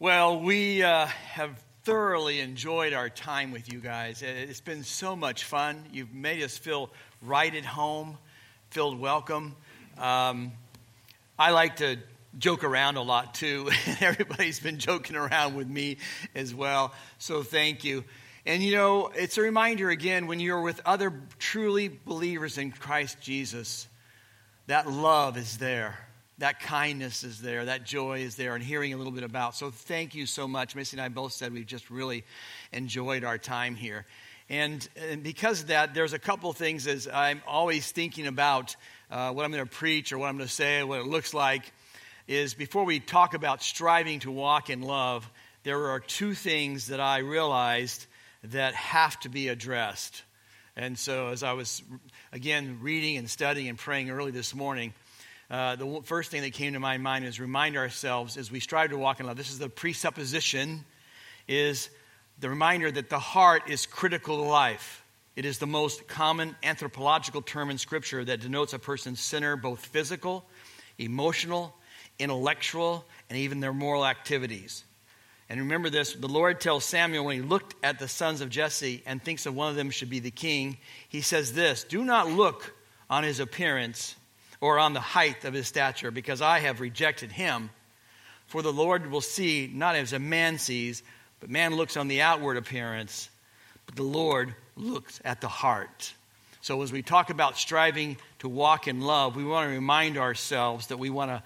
Well, we uh, have thoroughly enjoyed our time with you guys. It's been so much fun. You've made us feel right at home, feel welcome. Um, I like to joke around a lot too. Everybody's been joking around with me as well. So thank you. And you know, it's a reminder again when you're with other truly believers in Christ Jesus, that love is there that kindness is there, that joy is there, and hearing a little bit about. So thank you so much. Missy and I both said we've just really enjoyed our time here. And, and because of that, there's a couple things as I'm always thinking about uh, what I'm going to preach or what I'm going to say, what it looks like, is before we talk about striving to walk in love, there are two things that I realized that have to be addressed. And so as I was, again, reading and studying and praying early this morning, uh, the first thing that came to my mind is remind ourselves as we strive to walk in love. This is the presupposition, is the reminder that the heart is critical to life. It is the most common anthropological term in Scripture that denotes a person's center, both physical, emotional, intellectual, and even their moral activities. And remember this the Lord tells Samuel when he looked at the sons of Jesse and thinks that one of them should be the king, he says this Do not look on his appearance or on the height of his stature, because I have rejected him. For the Lord will see not as a man sees, but man looks on the outward appearance, but the Lord looks at the heart. So, as we talk about striving to walk in love, we want to remind ourselves that we want to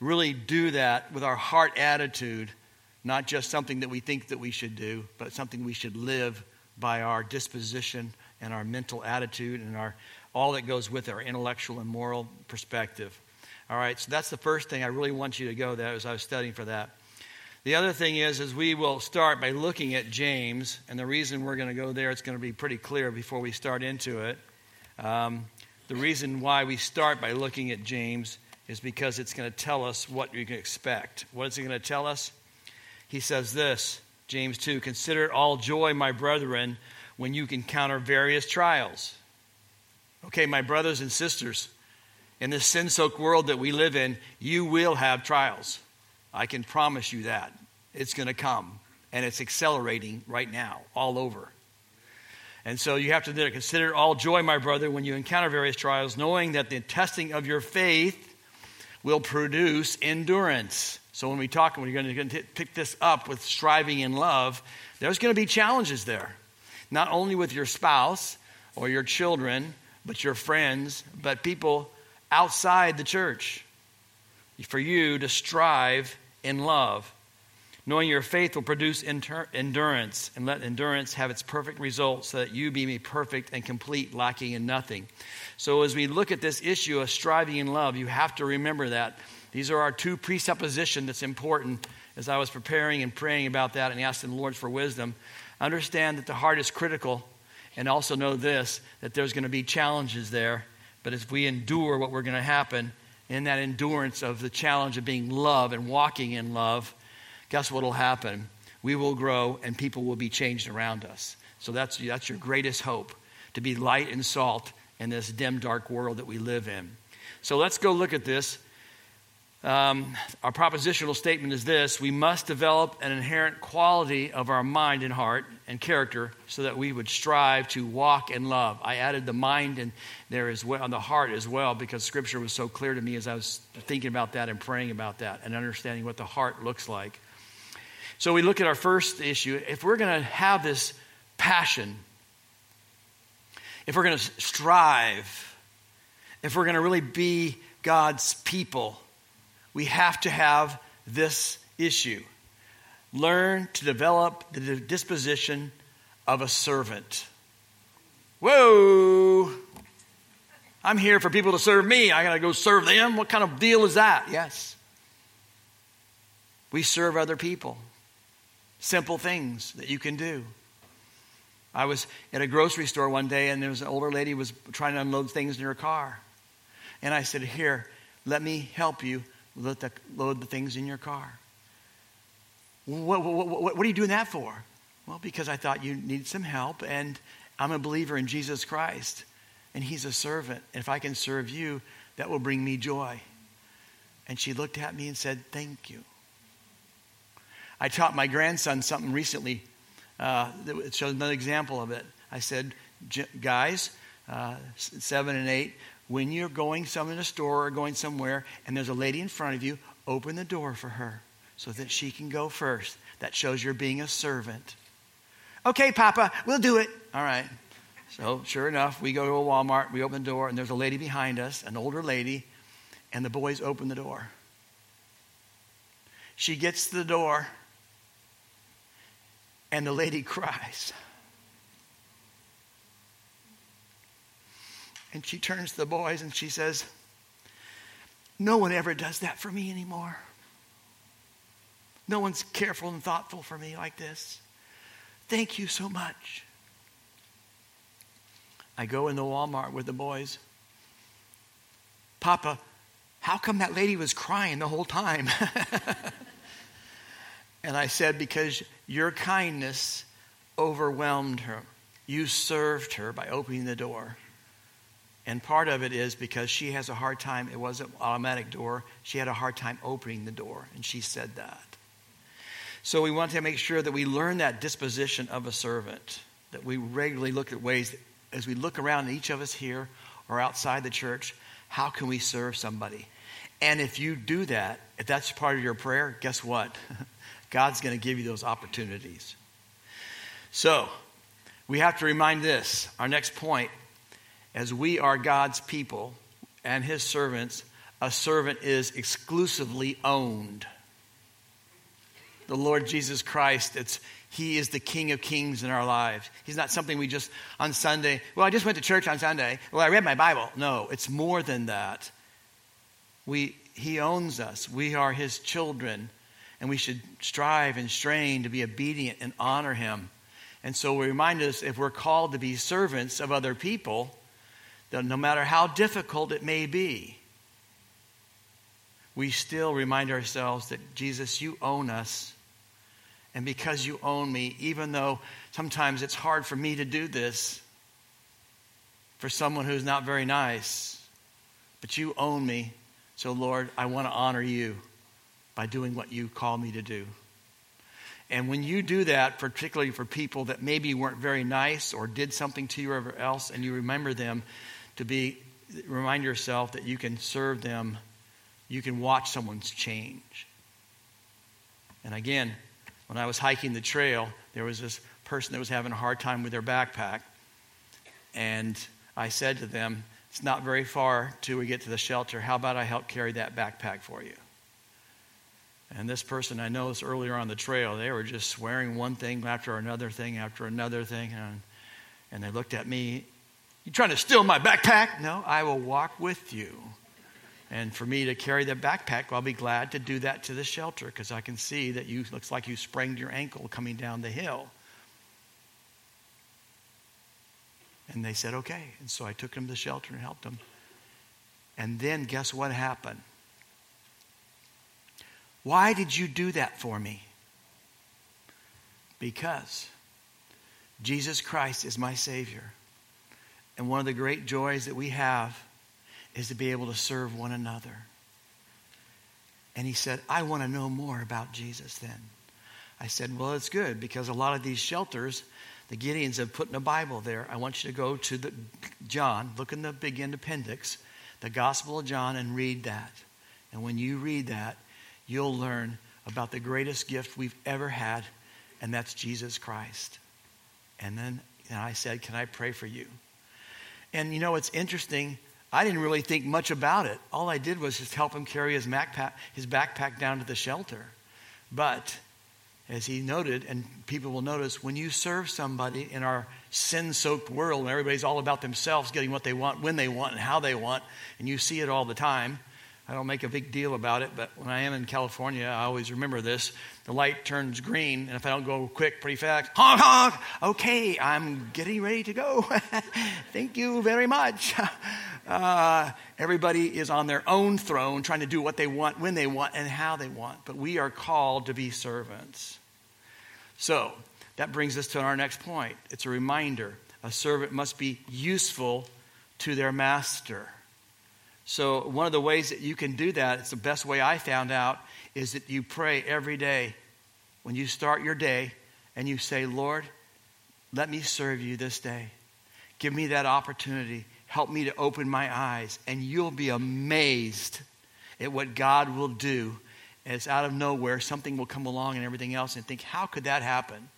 really do that with our heart attitude, not just something that we think that we should do, but something we should live by our disposition and our mental attitude and our all that goes with our intellectual and moral perspective. All right, so that's the first thing I really want you to go there as I was studying for that. The other thing is, is we will start by looking at James, and the reason we're going to go there, it's going to be pretty clear before we start into it. Um, the reason why we start by looking at James is because it's going to tell us what you can expect. What is he going to tell us? He says this, James 2 Consider it all joy, my brethren, when you encounter various trials Okay, my brothers and sisters, in this sin soaked world that we live in, you will have trials. I can promise you that. It's going to come, and it's accelerating right now, all over. And so you have to consider all joy, my brother, when you encounter various trials, knowing that the testing of your faith will produce endurance. So when we talk, you're going to pick this up with striving in love, there's going to be challenges there. Not only with your spouse or your children but your friends, but people outside the church. For you to strive in love, knowing your faith will produce inter- endurance, and let endurance have its perfect result, so that you be perfect and complete, lacking in nothing. So, as we look at this issue of striving in love, you have to remember that. These are our two presuppositions that's important as I was preparing and praying about that and asking the Lord for wisdom. Understand that the heart is critical and also know this that there's going to be challenges there. But if we endure what we're going to happen in that endurance of the challenge of being love and walking in love, guess what will happen? We will grow and people will be changed around us. So that's, that's your greatest hope to be light and salt in this dim, dark world that we live in. So let's go look at this um, our propositional statement is this we must develop an inherent quality of our mind and heart and character so that we would strive to walk in love. I added the mind and there as well, on the heart as well, because scripture was so clear to me as I was thinking about that and praying about that and understanding what the heart looks like. So we look at our first issue. If we're going to have this passion, if we're going to strive, if we're going to really be God's people, we have to have this issue. Learn to develop the disposition of a servant. Whoa! I'm here for people to serve me. I got to go serve them. What kind of deal is that? Yes. We serve other people. Simple things that you can do. I was at a grocery store one day and there was an older lady was trying to unload things in her car. And I said, "Here, let me help you load the, load the things in your car. What, what, what, what, are you doing that for? Well, because I thought you needed some help, and I'm a believer in Jesus Christ, and He's a servant. And if I can serve you, that will bring me joy. And she looked at me and said, Thank you. I taught my grandson something recently uh, that shows another example of it. I said, guys, uh, seven and eight, when you're going some in a store or going somewhere and there's a lady in front of you, open the door for her so that she can go first. That shows you're being a servant. Okay, Papa, we'll do it. All right. So, sure enough, we go to a Walmart, we open the door, and there's a lady behind us, an older lady, and the boys open the door. She gets to the door, and the lady cries. And she turns to the boys and she says, No one ever does that for me anymore. No one's careful and thoughtful for me like this. Thank you so much. I go in the Walmart with the boys. Papa, how come that lady was crying the whole time? and I said, Because your kindness overwhelmed her. You served her by opening the door. And part of it is because she has a hard time, it wasn't automatic door, she had a hard time opening the door, and she said that. So we want to make sure that we learn that disposition of a servant, that we regularly look at ways, as we look around each of us here or outside the church, how can we serve somebody? And if you do that, if that's part of your prayer, guess what? God's going to give you those opportunities. So, we have to remind this our next point as we are God's people and his servants, a servant is exclusively owned. The Lord Jesus Christ, it's he is the King of Kings in our lives. He's not something we just on Sunday, well, I just went to church on Sunday. Well, I read my Bible. No, it's more than that. We, he owns us. We are his children, and we should strive and strain to be obedient and honor him. And so we remind us if we're called to be servants of other people, no matter how difficult it may be, we still remind ourselves that Jesus, you own us. And because you own me, even though sometimes it's hard for me to do this for someone who's not very nice, but you own me. So, Lord, I want to honor you by doing what you call me to do. And when you do that, particularly for people that maybe weren't very nice or did something to you or else, and you remember them, to be remind yourself that you can serve them, you can watch someone's change. And again, when I was hiking the trail, there was this person that was having a hard time with their backpack. And I said to them, It's not very far till we get to the shelter. How about I help carry that backpack for you? And this person I noticed earlier on the trail, they were just swearing one thing after another thing after another thing. And, and they looked at me you trying to steal my backpack? No, I will walk with you. And for me to carry the backpack, I'll be glad to do that to the shelter because I can see that you looks like you sprained your ankle coming down the hill. And they said, okay. And so I took him to the shelter and helped him. And then guess what happened? Why did you do that for me? Because Jesus Christ is my Savior. And one of the great joys that we have is to be able to serve one another. And he said, I want to know more about Jesus then. I said, Well, it's good because a lot of these shelters, the Gideons have put in a Bible there. I want you to go to the John, look in the big end appendix, the Gospel of John, and read that. And when you read that, you'll learn about the greatest gift we've ever had, and that's Jesus Christ. And then and I said, Can I pray for you? And you know, it's interesting. I didn't really think much about it. All I did was just help him carry his backpack, his backpack down to the shelter. But as he noted, and people will notice, when you serve somebody in our sin soaked world, and everybody's all about themselves getting what they want, when they want, and how they want, and you see it all the time, I don't make a big deal about it, but when I am in California, I always remember this. The light turns green, and if I don't go quick, pretty fast, honk, honk, okay, I'm getting ready to go. Thank you very much. Uh, everybody is on their own throne trying to do what they want, when they want, and how they want. But we are called to be servants. So, that brings us to our next point. It's a reminder a servant must be useful to their master. So, one of the ways that you can do that, it's the best way I found out, is that you pray every day when you start your day and you say, Lord, let me serve you this day. Give me that opportunity. Help me to open my eyes. And you'll be amazed at what God will do as out of nowhere something will come along and everything else and think, how could that happen?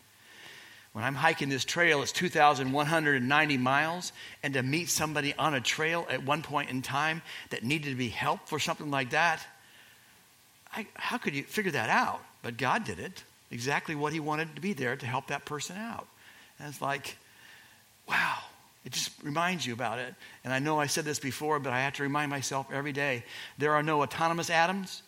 When I'm hiking this trail, it's 2,190 miles, and to meet somebody on a trail at one point in time that needed to be helped for something like that, I, how could you figure that out? But God did it, exactly what He wanted to be there to help that person out. And it's like, wow, it just reminds you about it. And I know I said this before, but I have to remind myself every day there are no autonomous atoms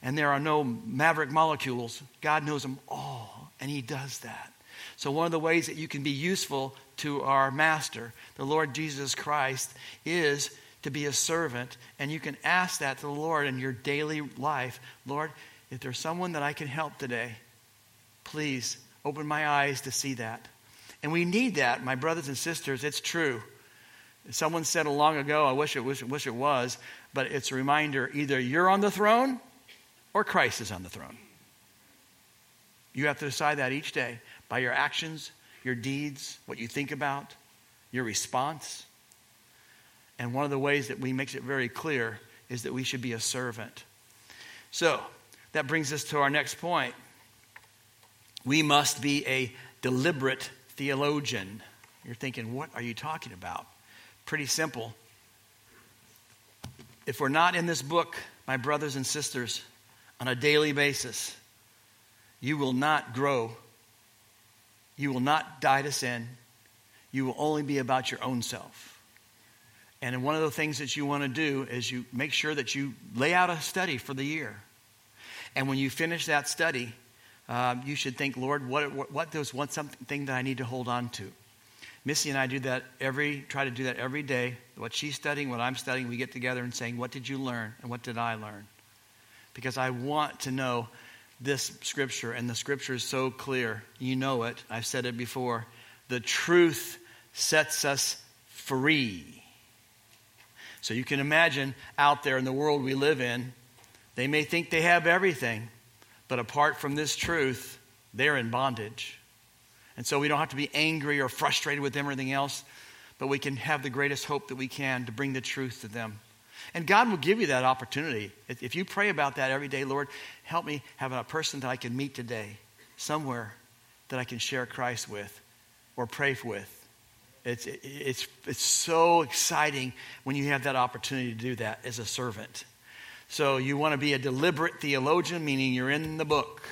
and there are no maverick molecules. God knows them all, and He does that. So, one of the ways that you can be useful to our Master, the Lord Jesus Christ, is to be a servant. And you can ask that to the Lord in your daily life Lord, if there's someone that I can help today, please open my eyes to see that. And we need that, my brothers and sisters. It's true. Someone said a long ago, I wish it, wish, wish it was, but it's a reminder either you're on the throne or Christ is on the throne. You have to decide that each day by your actions, your deeds, what you think about, your response. And one of the ways that we makes it very clear is that we should be a servant. So, that brings us to our next point. We must be a deliberate theologian. You're thinking, what are you talking about? Pretty simple. If we're not in this book, my brothers and sisters, on a daily basis, you will not grow. You will not die to sin. You will only be about your own self. And one of the things that you want to do is you make sure that you lay out a study for the year. And when you finish that study, um, you should think, Lord, what, what, what does one something that I need to hold on to? Missy and I do that every, try to do that every day. What she's studying, what I'm studying, we get together and saying, what did you learn and what did I learn? Because I want to know this scripture, and the scripture is so clear. You know it. I've said it before. The truth sets us free. So you can imagine out there in the world we live in, they may think they have everything, but apart from this truth, they're in bondage. And so we don't have to be angry or frustrated with them or anything else, but we can have the greatest hope that we can to bring the truth to them. And God will give you that opportunity. If you pray about that every day, Lord, help me have a person that I can meet today, somewhere that I can share Christ with or pray with. It's, it's, it's so exciting when you have that opportunity to do that as a servant. So you want to be a deliberate theologian, meaning you're in the book.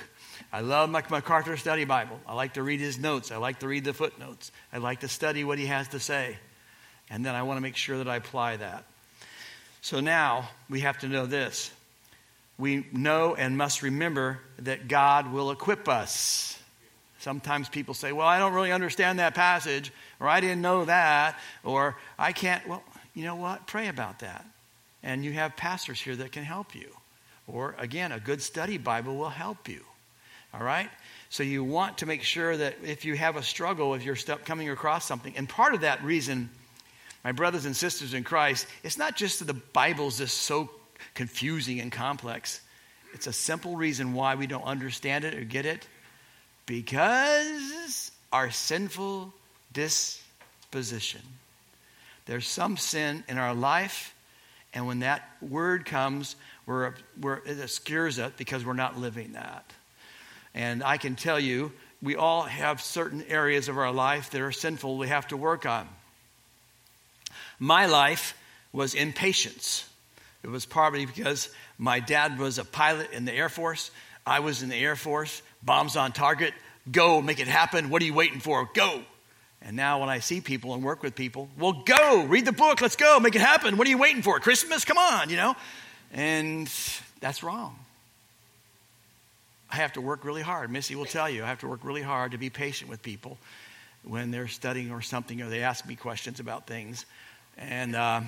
I love Mike MacArthur Study Bible. I like to read his notes. I like to read the footnotes. I like to study what he has to say. And then I want to make sure that I apply that. So now we have to know this. We know and must remember that God will equip us. Sometimes people say, Well, I don't really understand that passage, or I didn't know that, or I can't. Well, you know what? Pray about that. And you have pastors here that can help you. Or again, a good study Bible will help you. All right? So you want to make sure that if you have a struggle, if you're coming across something, and part of that reason my brothers and sisters in Christ, it's not just that the Bible's just so confusing and complex. It's a simple reason why we don't understand it or get it. Because our sinful disposition. There's some sin in our life, and when that word comes, we're, we're, it scares us because we're not living that. And I can tell you, we all have certain areas of our life that are sinful we have to work on. My life was impatience. It was partly because my dad was a pilot in the Air Force. I was in the Air Force. Bombs on target. Go, make it happen. What are you waiting for? Go. And now when I see people and work with people, well, go, read the book, let's go, make it happen. What are you waiting for? Christmas? Come on, you know? And that's wrong. I have to work really hard. Missy will tell you, I have to work really hard to be patient with people when they're studying or something or they ask me questions about things. And um,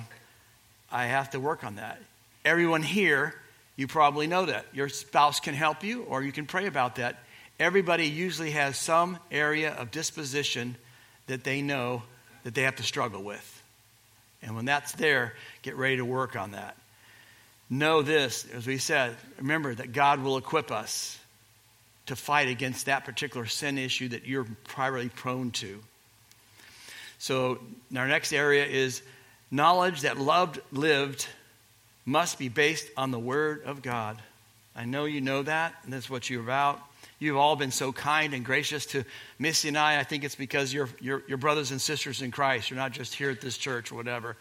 I have to work on that. Everyone here, you probably know that. Your spouse can help you, or you can pray about that. Everybody usually has some area of disposition that they know that they have to struggle with. And when that's there, get ready to work on that. Know this, as we said, remember that God will equip us. to fight against that particular sin issue that you're primarily prone to. So, our next area is knowledge that loved lived must be based on the Word of God. I know you know that, and that's what you're about. You've all been so kind and gracious to Missy and I. I think it's because you're, you're, you're brothers and sisters in Christ. You're not just here at this church or whatever.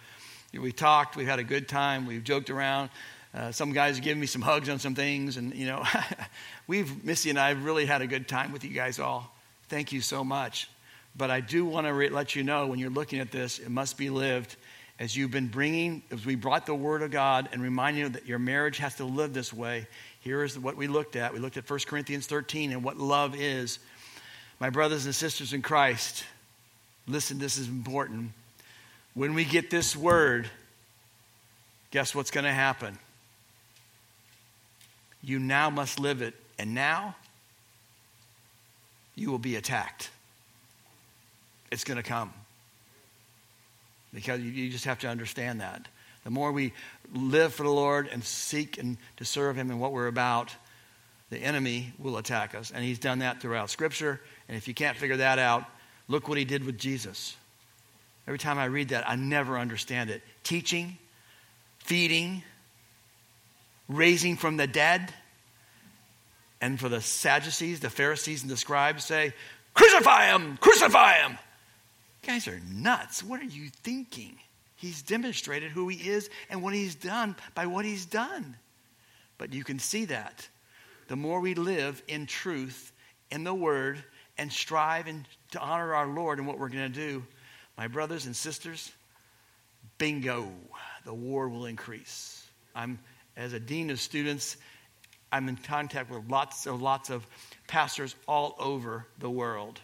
We talked, we've had a good time, we've joked around. Uh, some guys have given me some hugs on some things, and you know, we've Missy and I have really had a good time with you guys all. Thank you so much. But I do want to re- let you know when you're looking at this, it must be lived as you've been bringing, as we brought the Word of God and reminding you that your marriage has to live this way. Here is what we looked at. We looked at 1 Corinthians 13 and what love is. My brothers and sisters in Christ, listen, this is important. When we get this Word, guess what's going to happen? You now must live it. And now, you will be attacked. It's going to come. Because you, just have to understand that. The more we live for the Lord and seek and to serve Him and what we're about, the enemy will attack us. And He's done that throughout Scripture. And if you can't figure that out, look what He did with Jesus. Every time I read that, I never understand it. Teaching, feeding, raising from the dead. And for the Sadducees, the Pharisees, and the scribes say, Crucify him! Crucify him! Guys are nuts. What are you thinking? He's demonstrated who he is and what he's done by what he's done. But you can see that. The more we live in truth, in the word, and strive and to honor our Lord and what we're going to do, my brothers and sisters, bingo, the war will increase. I'm, as a dean of students, I'm in contact with lots of lots of pastors all over the world.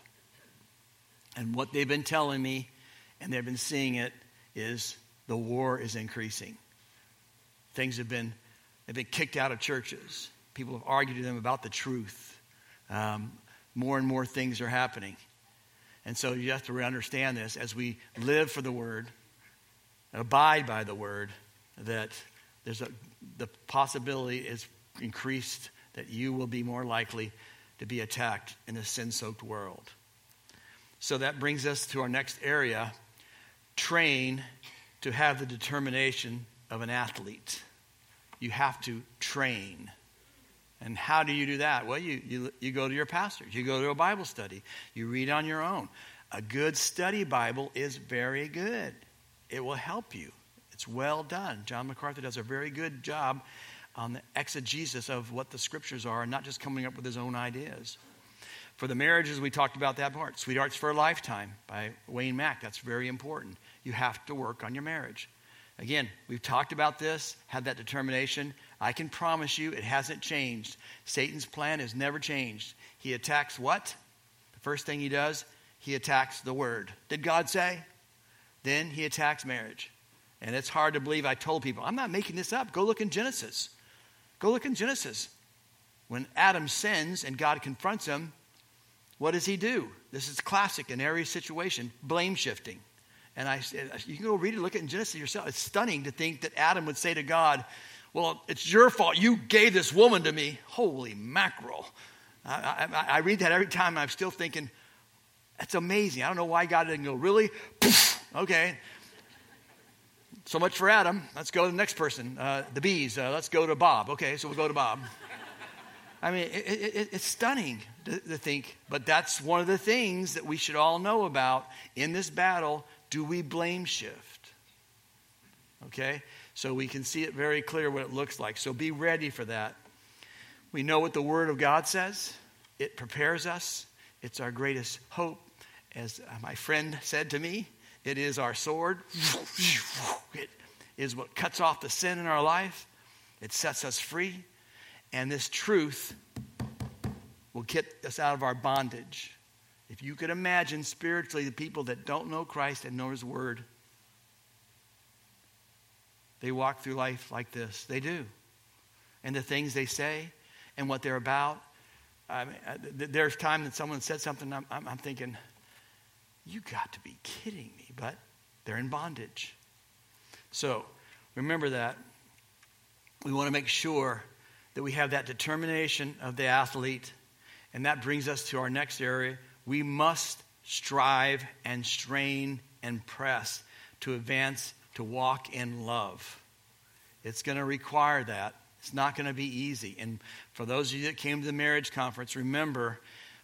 And what they've been telling me, and they've been seeing it, is the war is increasing. Things have been, they've been kicked out of churches. People have argued to them about the truth. Um, more and more things are happening. And so you have to understand this as we live for the word, abide by the word, that there's a, the possibility is increased that you will be more likely to be attacked in a sin soaked world. So that brings us to our next area train to have the determination of an athlete. You have to train. And how do you do that? Well, you, you, you go to your pastor, you go to a Bible study, you read on your own. A good study Bible is very good, it will help you. It's well done. John MacArthur does a very good job on the exegesis of what the scriptures are and not just coming up with his own ideas. For the marriages, we talked about that part. Sweethearts for a Lifetime by Wayne Mack. That's very important. You have to work on your marriage. Again, we've talked about this, had that determination. I can promise you it hasn't changed. Satan's plan has never changed. He attacks what? The first thing he does, he attacks the word. Did God say? Then he attacks marriage. And it's hard to believe I told people, I'm not making this up. Go look in Genesis. Go look in Genesis. When Adam sins and God confronts him, what does he do? This is classic in every situation blame shifting. And I, you can go read it, look at in Genesis yourself. It's stunning to think that Adam would say to God, Well, it's your fault. You gave this woman to me. Holy mackerel. I, I, I read that every time, I'm still thinking, That's amazing. I don't know why God didn't go, Really? Okay. So much for Adam. Let's go to the next person. Uh, the bees. Uh, let's go to Bob. Okay, so we'll go to Bob. I mean, it, it, it's stunning to, to think, but that's one of the things that we should all know about in this battle. Do we blame shift? Okay? So we can see it very clear what it looks like. So be ready for that. We know what the Word of God says, it prepares us, it's our greatest hope. As my friend said to me, it is our sword. It is what cuts off the sin in our life. It sets us free. And this truth will get us out of our bondage. If you could imagine spiritually the people that don't know Christ and know His Word, they walk through life like this. They do. And the things they say and what they're about. I mean, there's time that someone said something, I'm, I'm, I'm thinking, you got to be kidding me. But they're in bondage. So remember that. We want to make sure that we have that determination of the athlete And that brings us to our next area. We must strive and strain and press to advance, to walk in love. It's going to require that. It's not going to be easy. And for those of you that came to the marriage conference, remember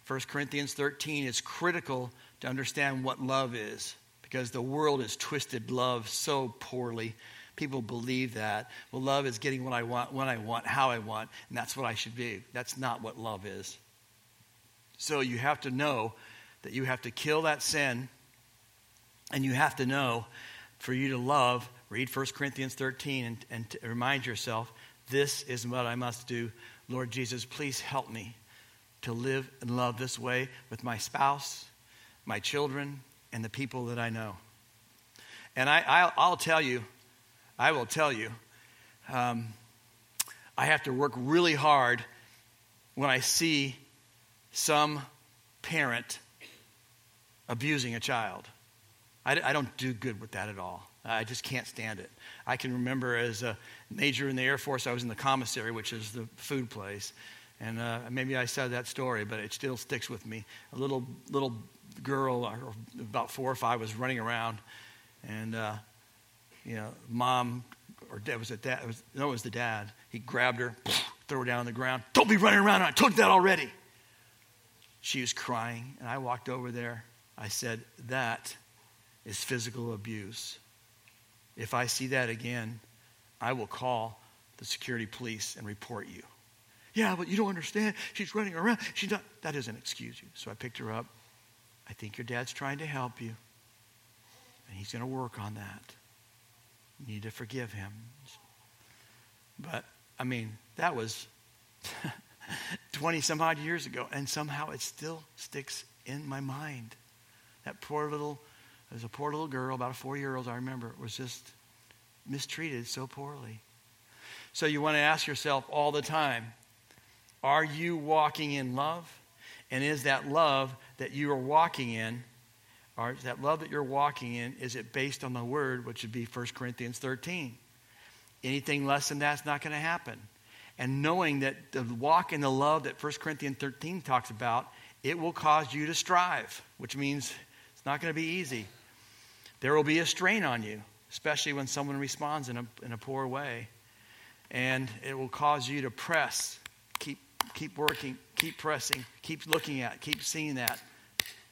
1 Corinthians 13 is critical to understand what love is because the world has twisted love so poorly. People believe that. Well, love is getting what I want, when I want, how I want, and that's what I should be. That's not what love is. So you have to know that you have to kill that sin, and you have to know for you to love, read 1 Corinthians 13 and, and remind yourself, this is what I must do. Lord Jesus, please help me to live and love this way with my spouse, my children, and the people that I know. And I, will tell you, I will tell you, um, I have to work really hard when I see some parent abusing a child. I, I don't do good with that at all. I just can't stand it. I can remember as a major in the Air Force, I was in the commissary, which is the food place. And uh, maybe I said that story, but it still sticks with me. A little little girl, about four or five, was running around, and uh, you know, mom or dad was it dad? It was, no, it was the dad. He grabbed her, threw her down on the ground. Don't be running around! I took that already. She was crying, and I walked over there. I said, "That is physical abuse. If I see that again, I will call the security police and report you." Yeah, but you don't understand. She's running around. She's not. That doesn't excuse you. So I picked her up. I think your dad's trying to help you, and he's going to work on that. You need to forgive him. But, I mean, that was 20 some odd years ago, and somehow it still sticks in my mind. That poor little, there's a poor little girl, about a four year old, I remember, was just mistreated so poorly. So you want to ask yourself all the time are you walking in love? And is that love that you are walking in, or is that love that you're walking in, is it based on the word, which would be 1 Corinthians 13? Anything less than that's not going to happen. And knowing that the walk in the love that 1 Corinthians 13 talks about, it will cause you to strive, which means it's not going to be easy. There will be a strain on you, especially when someone responds in a, in a poor way. And it will cause you to press keep, keep working, keep pressing, keep looking at, keep seeing that.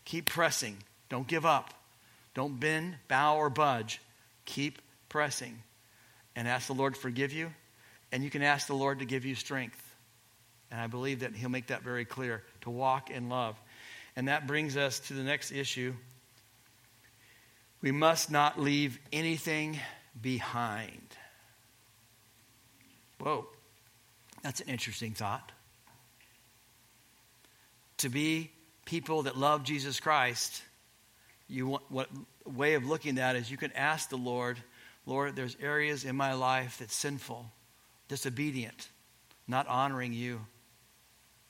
Keep pressing. Don't give up. Don't bend, bow, or budge. Keep pressing. And ask the Lord to forgive you. And you can ask the Lord to give you strength. And I believe that He'll make that very clear to walk in love. And that brings us to the next issue. We must not leave anything behind. Whoa, that's an interesting thought to be people that love Jesus Christ, you want, what way of looking at that is you can ask the Lord, Lord, there's areas in my life that's sinful, disobedient, not honoring you.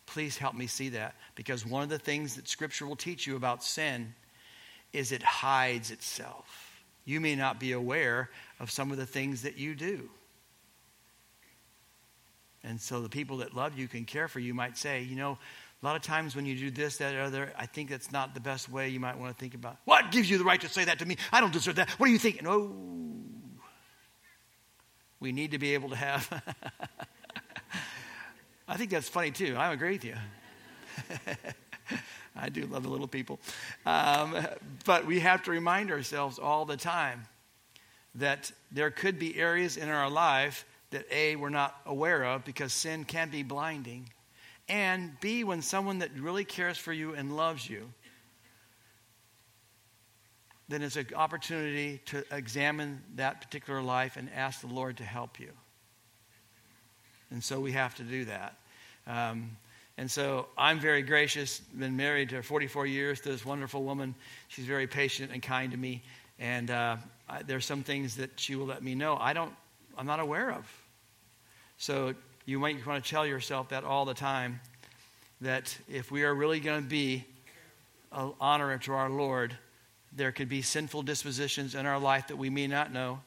Please help me see that. Because one of the things that Scripture will teach you about sin is it hides itself. You may not be aware of some of the things that you do. And so the people that love you can care for you might say, you know, a lot of times when you do this, that, or other, I think that's not the best way you might want to think about. What gives you the right to say that to me? I don't deserve that. What are you thinking? Oh, we need to be able to have. I think that's funny too. I agree with you. I do love the little people. Um, but we have to remind ourselves all the time that there could be areas in our life that A, we're not aware of because sin can be blinding. And B, when someone that really cares for you and loves you, then it's an opportunity to examine that particular life and ask the Lord to help you. And so we have to do that. Um, and so I'm very gracious, been married to 44 years to this wonderful woman. She's very patient and kind to me. And uh, I, there's some things that she will let me know I don't, I'm not aware of. So you might want to tell yourself that all the time that if we are really going to be an honor to our Lord, there could be sinful dispositions in our life that we may not know.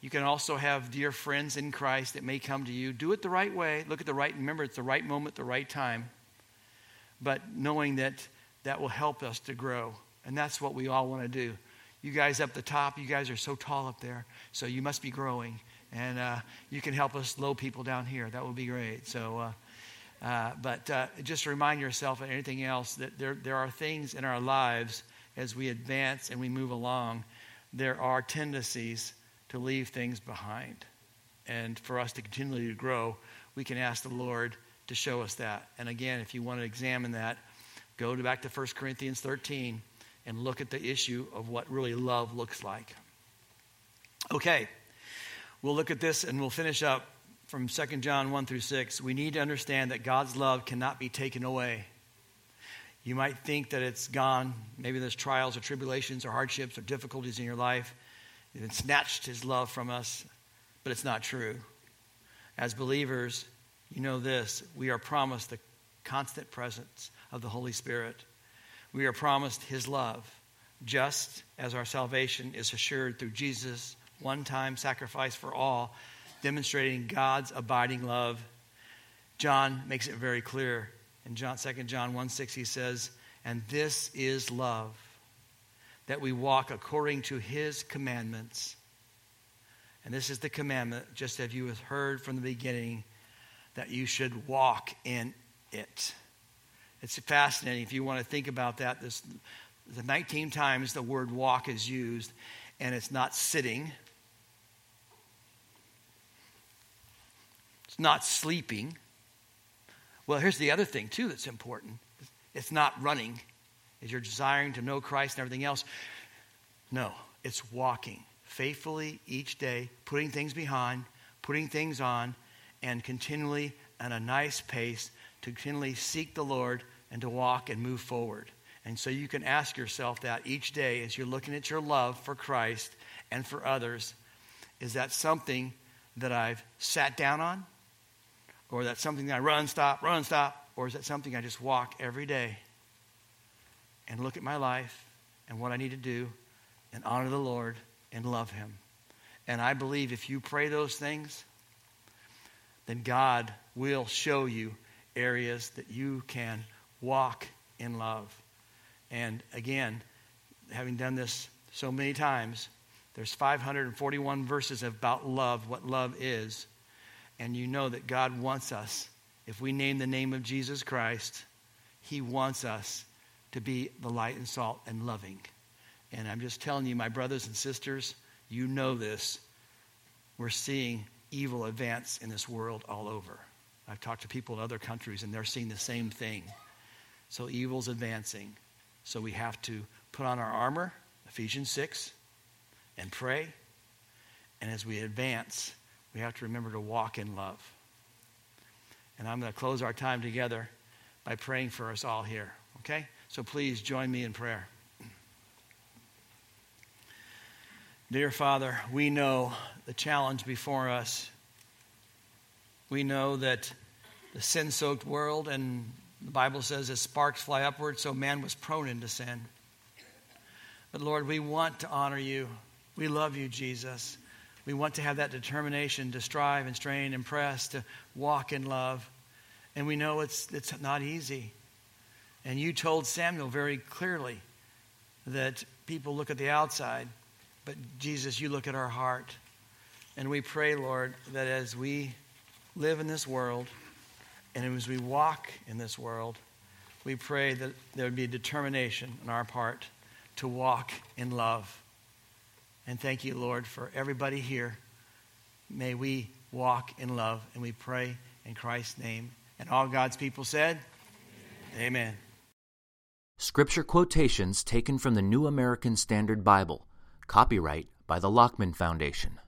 You can also have dear friends in Christ that may come to you. Do it the right way. Look at the right, remember, it's the right moment, the right time. but knowing that that will help us to grow. And that's what we all want to do. You guys up the top, you guys are so tall up there, so you must be growing. And uh, you can help us low people down here. That would be great. So, uh, uh, but uh, just remind yourself and anything else that there, there are things in our lives as we advance and we move along, there are tendencies to leave things behind. And for us to continually to grow, we can ask the Lord to show us that. And again, if you want to examine that, go to back to 1 Corinthians 13 and look at the issue of what really love looks like. Okay, we'll look at this and we'll finish up from 2 John 1 through 6. We need to understand that God's love cannot be taken away. You might think that it's gone. Maybe there's trials or tribulations or hardships or difficulties in your life. It snatched his love from us, but it's not true. As believers, you know this we are promised the constant presence of the Holy Spirit. We are promised his love, just as our salvation is assured through Jesus' one time sacrifice for all, demonstrating God's abiding love. John makes it very clear in John, 2 John 1 6, he says, And this is love, that we walk according to his commandments. And this is the commandment, just as you have heard from the beginning, that you should walk in it. It's fascinating if you want to think about that. This, the 19 times the word walk is used, and it's not sitting, it's not sleeping. Well, here's the other thing, too, that's important it's not running, is you're desiring to know Christ and everything else. No, it's walking faithfully each day, putting things behind, putting things on, and continually at a nice pace to continually seek the Lord and to walk and move forward. And so you can ask yourself that each day as you're looking at your love for Christ and for others is that something that I've sat down on? Or that's something that I run, stop, run, stop? Or is that something I just walk every day and look at my life and what I need to do and honor the Lord and love Him? And I believe if you pray those things, then God will show you areas that you can walk in love. And again, having done this so many times, there's 541 verses about love, what love is and you know that God wants us, if we name the name of Jesus Christ, He wants us to be the light and salt and loving. And I'm just telling you, my brothers and sisters, you know this. We're seeing evil advance in this world all over. I've talked to people in other countries, and they're seeing the same thing. So evil's advancing. So we have to put on our armor, Ephesians 6, and pray. And as we advance, we have to remember to walk in love. And I'm going to close our time together by praying for us all here. Okay? So please join me in prayer. Dear Father, we know the challenge before us. We know that the sin soaked world, and the Bible says, as sparks fly upward, so man was prone into sin. But Lord, we want to honor you. We love you, Jesus. We want to have that determination to strive and strain and press, to walk in love. And we know it's, it's not easy. And you told Samuel very clearly that people look at the outside, but Jesus, you look at our heart. And we pray, Lord, that as we live in this world and as we walk in this world, we pray that there would be determination on our part to walk in love and thank you, Lord, for everybody here. May we walk in love, and we pray in Christ's name. And all God's people said, Amen. Amen. Scripture quotations taken from the New American Standard Bible. Copyright by the Lockman Foundation.